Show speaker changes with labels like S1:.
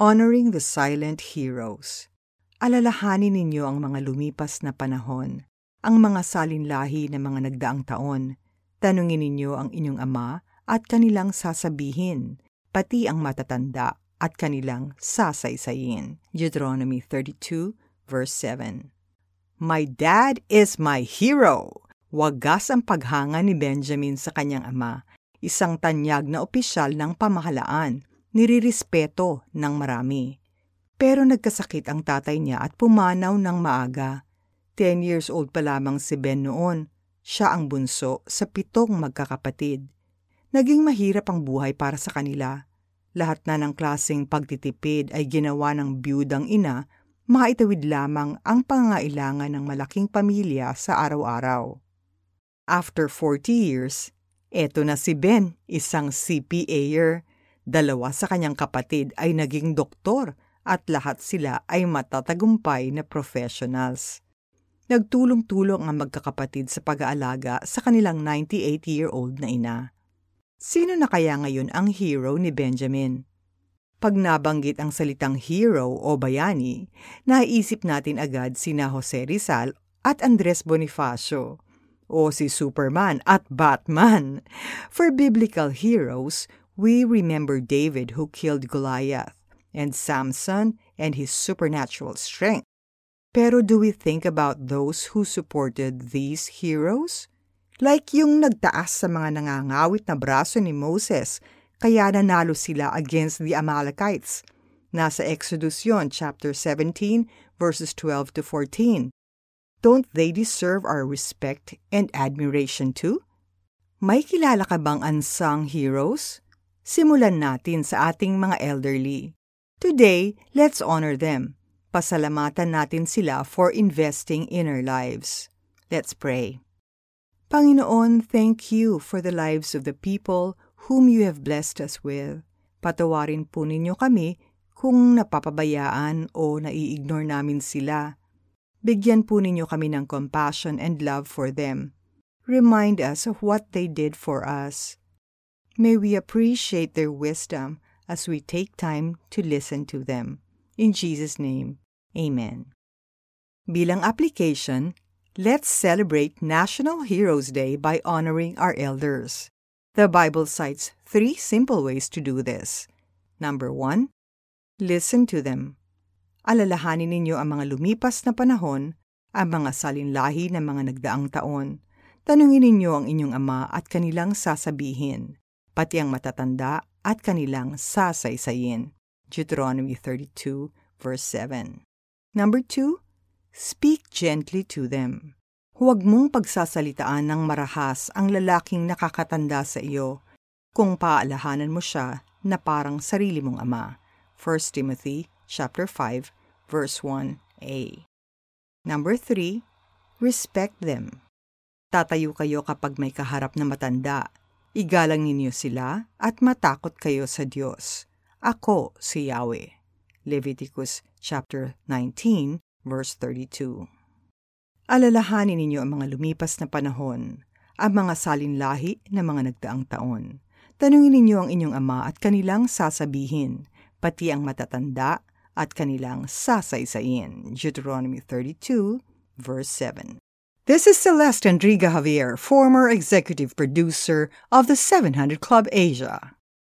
S1: Honoring the Silent Heroes Alalahanin ninyo ang mga lumipas na panahon, ang mga salinlahi na mga nagdaang taon. Tanungin ninyo ang inyong ama at kanilang sasabihin, pati ang matatanda at kanilang sasaysayin. Deuteronomy 32 verse 7 My dad is my hero! Wagas ang paghanga ni Benjamin sa kanyang ama, isang tanyag na opisyal ng pamahalaan, nirirespeto ng marami. Pero nagkasakit ang tatay niya at pumanaw ng maaga. Ten years old pa lamang si Ben noon. Siya ang bunso sa pitong magkakapatid. Naging mahirap ang buhay para sa kanila. Lahat na ng klaseng pagtitipid ay ginawa ng biyudang ina, maitawid lamang ang pangailangan ng malaking pamilya sa araw-araw. After 40 years, eto na si Ben, isang CPAer. Dalawa sa kanyang kapatid ay naging doktor at lahat sila ay matatagumpay na professionals. Nagtulong-tulong ang magkakapatid sa pag-aalaga sa kanilang 98-year-old na ina. Sino na kaya ngayon ang hero ni Benjamin? Pag nabanggit ang salitang hero o bayani, naisip natin agad sina Jose Rizal at Andres Bonifacio o si Superman at Batman. For biblical heroes, we remember David who killed Goliath and Samson and his supernatural strength. Pero do we think about those who supported these heroes? Like yung nagtaas sa mga nangangawit na braso ni Moses, kaya nanalo sila against the Amalekites. Nasa Exodus yon, chapter 17, verses 12 to 14. Don't they deserve our respect and admiration too? May kilala ka bang unsung heroes? Simulan natin sa ating mga elderly. Today, let's honor them. Pasalamatan natin sila for investing in our lives. Let's pray. Panginoon, thank you for the lives of the people whom you have blessed us with. Patawarin po ninyo kami kung napapabayaan o nai-ignore namin sila. Bigyan po ninyo kami ng compassion and love for them. Remind us of what they did for us. May we appreciate their wisdom as we take time to listen to them. In Jesus' name, Amen. Bilang application, let's celebrate National Heroes Day by honoring our elders. The Bible cites three simple ways to do this. Number one, listen to them. Alalahanin ninyo ang mga lumipas na panahon, ang mga salinlahi ng mga nagdaang taon. Tanungin ninyo ang inyong ama at kanilang sasabihin, pati ang matatanda at kanilang sasaysayin. Deuteronomy 32 verse 7. Number 2, speak gently to them. Huwag mong pagsasalitaan ng marahas ang lalaking nakakatanda sa iyo kung paalahanan mo siya na parang sarili mong ama. 1 Timothy chapter 5 verse 1a. Number 3, respect them. Tatayo kayo kapag may kaharap na matanda Igalang ninyo sila at matakot kayo sa Diyos. Ako si Yahweh. Leviticus chapter 19 verse 32. Alalahanin ninyo ang mga lumipas na panahon, ang mga salinlahi na mga nagdaang taon. Tanungin ninyo ang inyong ama at kanilang sasabihin, pati ang matatanda at kanilang sasaysayin. Deuteronomy 32 verse 7. This is Celeste Enriga Javier, former executive producer of the 700 Club Asia.